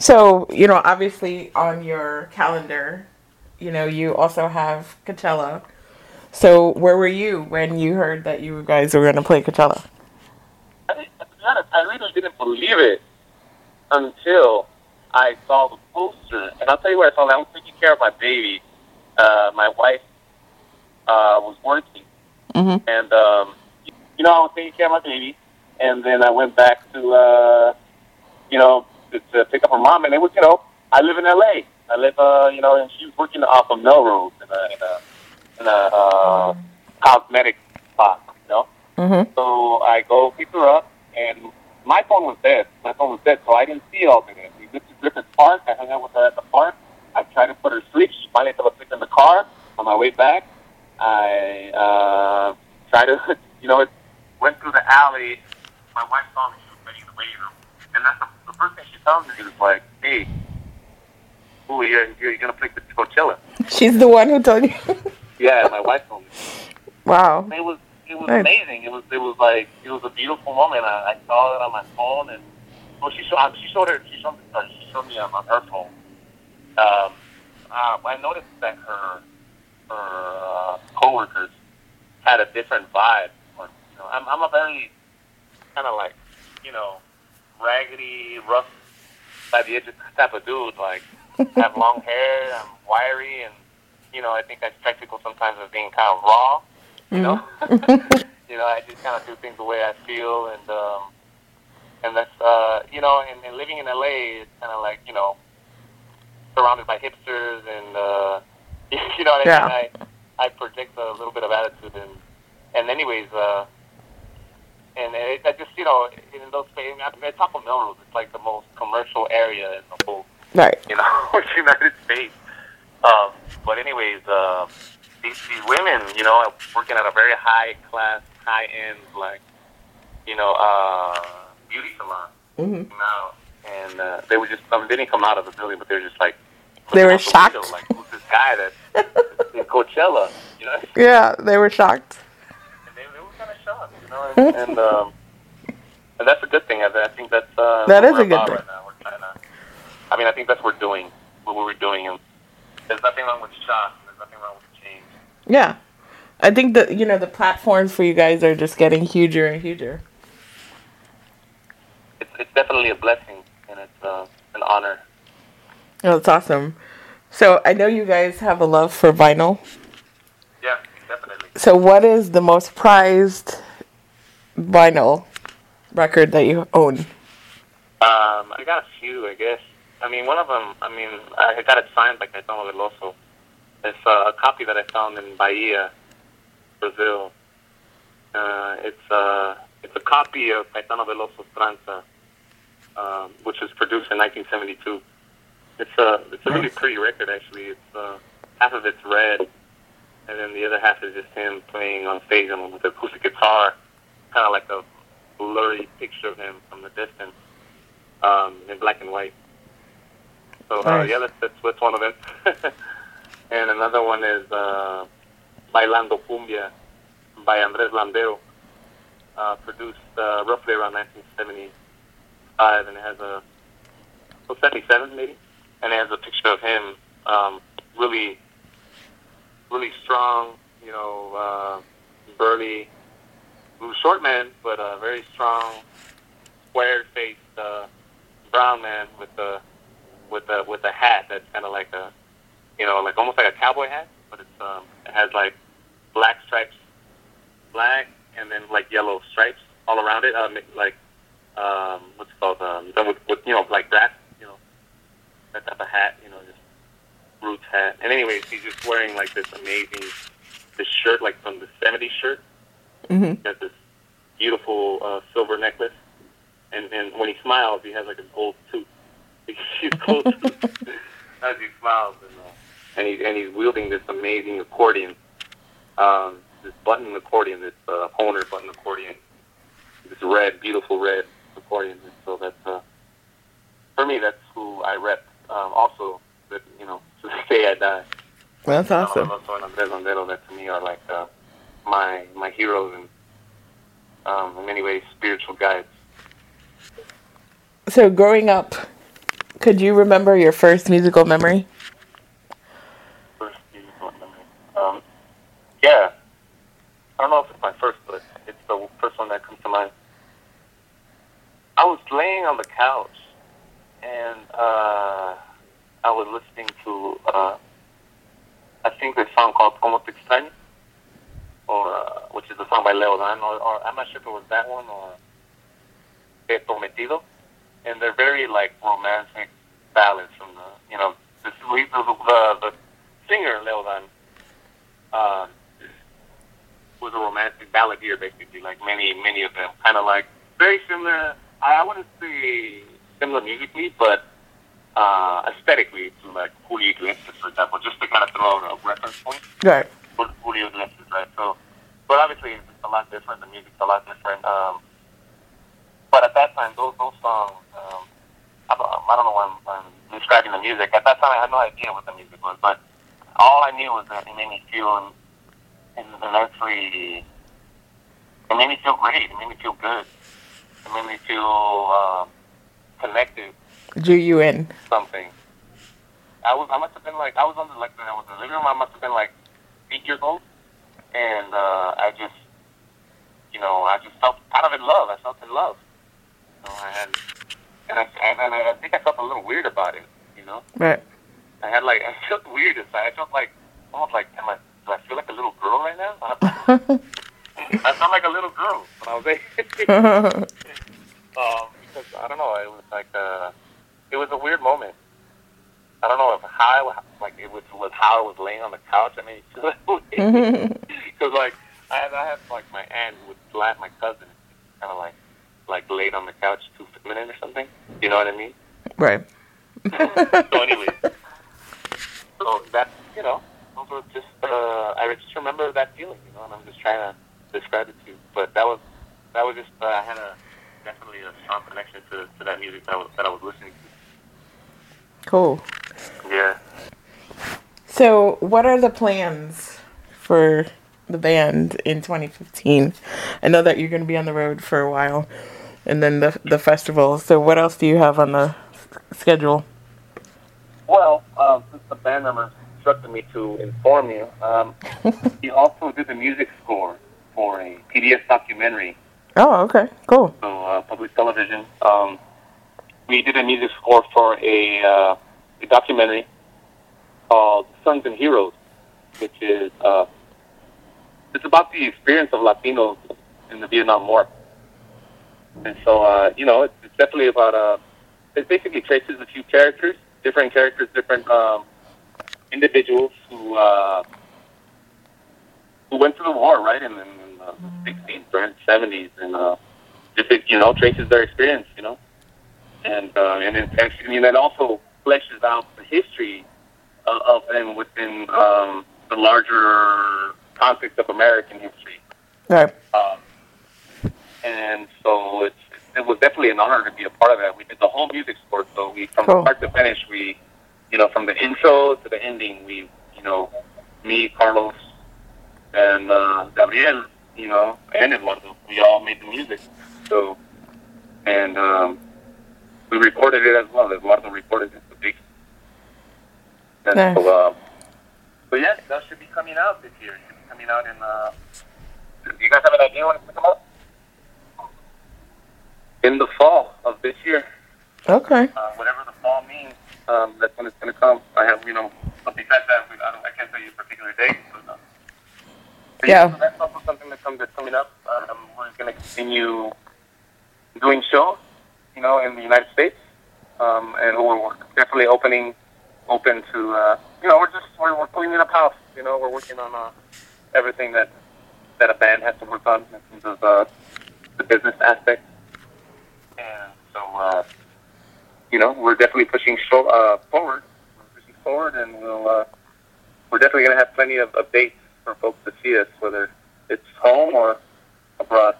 So, you know, obviously on your calendar, you know, you also have Coachella. So, where were you when you heard that you guys were going to play Coachella? I, didn't- to be honest, I really didn't believe it until I saw the poster. And I'll tell you what I saw. I was taking care of my baby. Uh, my wife uh, was working, Mhm. and um, you know, I was taking care of my baby, and then I went back to, uh, you know, to, to pick up her mom, and it was, you know, I live in L.A. I live, uh, you know, and she was working off of Melrose in a in a, in a uh, cosmetic spot, you know. Mm-hmm. So I go pick her up, and my phone was dead. My phone was dead, so I didn't see all of it. We went to Griffith Park. I hung out with her at the park. I tried to put her to sleep. She finally fell asleep in the car. On my way back, I uh, tried to, you know, went through the alley. My wife saw me. She was the waiting room, and that's the, the first thing she tells me is like, "Hey, ooh, you're you're gonna play the Coachella." She's the one who told you. Yeah, my wife told me. wow. it was it was Nice. amazing. It was it was like it was a beautiful moment. I, I saw it on my phone, and well, she showed she showed her she showed me uh, she showed me on, on her phone. Um, uh, I noticed that her her uh, coworkers had a different vibe. Or, you know, I'm I'm a very kind of like you know raggedy, rough by the edges type of dude. Like I have long hair, I'm wiry, and you know I think I people sometimes as being kind of raw. You know, you know I just kind of do things the way I feel, and um, and that's uh, you know, and, and living in LA, it's kind of like you know surrounded by hipsters, and uh, you know what I Yeah. mean. I I project a little bit of attitude, and and anyways. uh and it, I just, you know, in those I mean, top of Melrose, it's like the most commercial area in the whole Right. you know, United States. Um, but anyways, uh, these, these women, you know, working at a very high class, high end, like, you know, uh, beauty salon. Mhm. Came out, and uh, they were just, I mean, they didn't come out of the building, but they were just like, They were looking out the shocked. Like, who's this guy that's in Coachella? You know, Yeah, they were shocked. and they, they were kind of and, and, um, and that's a good thing. I, I think that's uh, That is a good thing. Right now. We're trying to. I mean, I think that's what we're doing. What we were doing, and there's nothing wrong with shock. There's nothing wrong with change. Yeah. I think that, you know, the platforms for you guys are just getting huger and huger. It's it's definitely a blessing, and it's uh, an honor. Oh, it's awesome. So I know you guys have a love for vinyl. Yeah, definitely. So what is the most prized vinyl record that you own? Um, I got a few, I guess. I mean, one of them. I mean, I got it signed by Caetano Veloso. It's uh, a copy that I found in Bahia, Brazil. Uh, it's uh, it's a copy of Caetano Veloso's Transa, um, which was produced in 1972. It's a it's a really pretty record, actually. It's uh, half of it's red, and then the other half is just him playing on stage and with acoustic guitar, kind of like a blurry picture of him from the distance, um, in black and white. So uh, Nice. yeah, that's, that's that's one of them. and another one is uh, Bailando Cumbia by Andres Landero, uh, produced uh, roughly around 1975, and it has a well, 77 maybe, and it has a picture of him, um, really, really strong, you know, uh, burly, he was a short man, but a very strong, square-faced uh, brown man with a with a with a hat that's kind of like a, you know, like almost like a cowboy hat, but it's um, it has like black stripes, black, and then like yellow stripes all around it, um, like um, what's it called, um, done with, with you know like that, you know, that type of hat, you know, just roots hat. And anyways, he's just wearing like this amazing, this shirt like from the '70s shirt. hmm He has this beautiful uh, silver necklace, and and when he smiles, he has like a gold tooth. He's gold tooth as he smiles, and uh, and he and he's wielding this amazing accordion, um, this button accordion, this uh, Hohner button accordion, this red, beautiful red accordion. And so that's uh, for me, that's who I rep. Um, also, that you know, to the day I die. That's awesome. Alonso and Andres Landero, that to me are like uh, my my heroes and um, in many ways spiritual guides. So growing up, Could you remember your first musical memory? First musical memory. Um, yeah. I don't know if it's my first, but it's the first one that comes to mind. I was laying on the couch, and uh, I was listening to, uh, I think the song called Como Te Extraño, or, uh, which is a or, or I'm not sure if it was that one or Te Prometido. And they're very, like, romantic ballads from the, you know, the, the, the, the singer, Leo Dan, uh, was a romantic balladeer, basically, like many, many of them. Kind of like, very similar, I wouldn't say similar musically, but uh, aesthetically to like Julio Iglesias, for example, just to kind of throw out a reference point. Right. For Julio Iglesias, right? So, but obviously a lot different. The music's a lot different. Um, but at that time, those those songs, um, I, don't, I don't know why I'm, I'm describing the music. At that time, I had no idea what the music was, but all I knew was that it made me feel in, in an actually, it made me feel great. It made me feel good. It made me feel um, connected Drew you in. something. I was I must have been like I was on the like I was in the living room I must have been like eight years old and uh I just you know, I just felt kind of in love. I felt in love. You know, I had and I and I, I think I felt a little weird about it, you know? Right. I had like I felt weird inside. I felt like almost like am I do I feel like a little girl right now? I felt like a little girl when I was eight. um, because I don't know, it was like uh, it was a weird moment. I don't know if how I, like it was was how I was laying on the couch. I mean, because like I had I had like my aunt who would slap my cousin, kind of like like laid on the couch too feminine or something. You know what I mean? right. so anyway, so that you know, those were just uh, I just remember that feeling, you know, and I'm just trying to describe it to you. But that was that was just uh, I had a definitely a strong connection to, to that music that I was that I was listening to. Cool. Yeah. So, what are the plans for the band in 2015? I know that you're going to be on the road for a while, and then the the festival. So, what else do you have on the schedule? Well, uh, since the band members instructed me to inform you, um, he also did the music score for a PBS documentary Oh, okay, cool. so uh, public television. Um, we did a music score for a, uh, a documentary called Sons and Heroes, which is uh, it's about the experience of Latinos in the Vietnam War. And so, uh, you know, it's, it's definitely about uh, it basically traces a few characters, different characters, different um, individuals who uh, who went through the war, right, in, in, the 60s, right, 70s, and uh, just you know traces their experience, you know, and uh, and it, and, I mean, that also fleshes out the history of, of them within um, the larger context of American history. Right. Um, and so it's, it was definitely an honor to be a part of that. We did the whole music score, so we from Cool. start to finish, we, you know, from the intro to the ending, we, you know, me, Carlos, and uh, Gabriel, you know, and Eduardo, we all made the music. So, and um, we recorded it as well. Eduardo recorded it. And Nice. so, uh, but yeah, that should be coming out this year. It should be coming out in. Uh, do you guys have an idea when it's going to come out? In the fall of this year, Okay. uh, whatever the fall means, um, that's when it's going to come. I have, you know, but besides that, we, I, don't, I can't tell you a particular date. But, uh, but Yeah. so that's also something that comes that's coming up. Um, we're going to continue doing shows, you know, in the United States, um, and we're, we're definitely opening, open to, uh, you know, we're just we're, we're cleaning up house. You know, we're working on uh, everything that that a band has to work on in terms of uh, the business aspect. And so, uh, you know, we're definitely pushing show, uh, forward. We're pushing forward, and we'll uh, we're definitely going to have plenty of, of dates for folks to see us, whether it's home or abroad.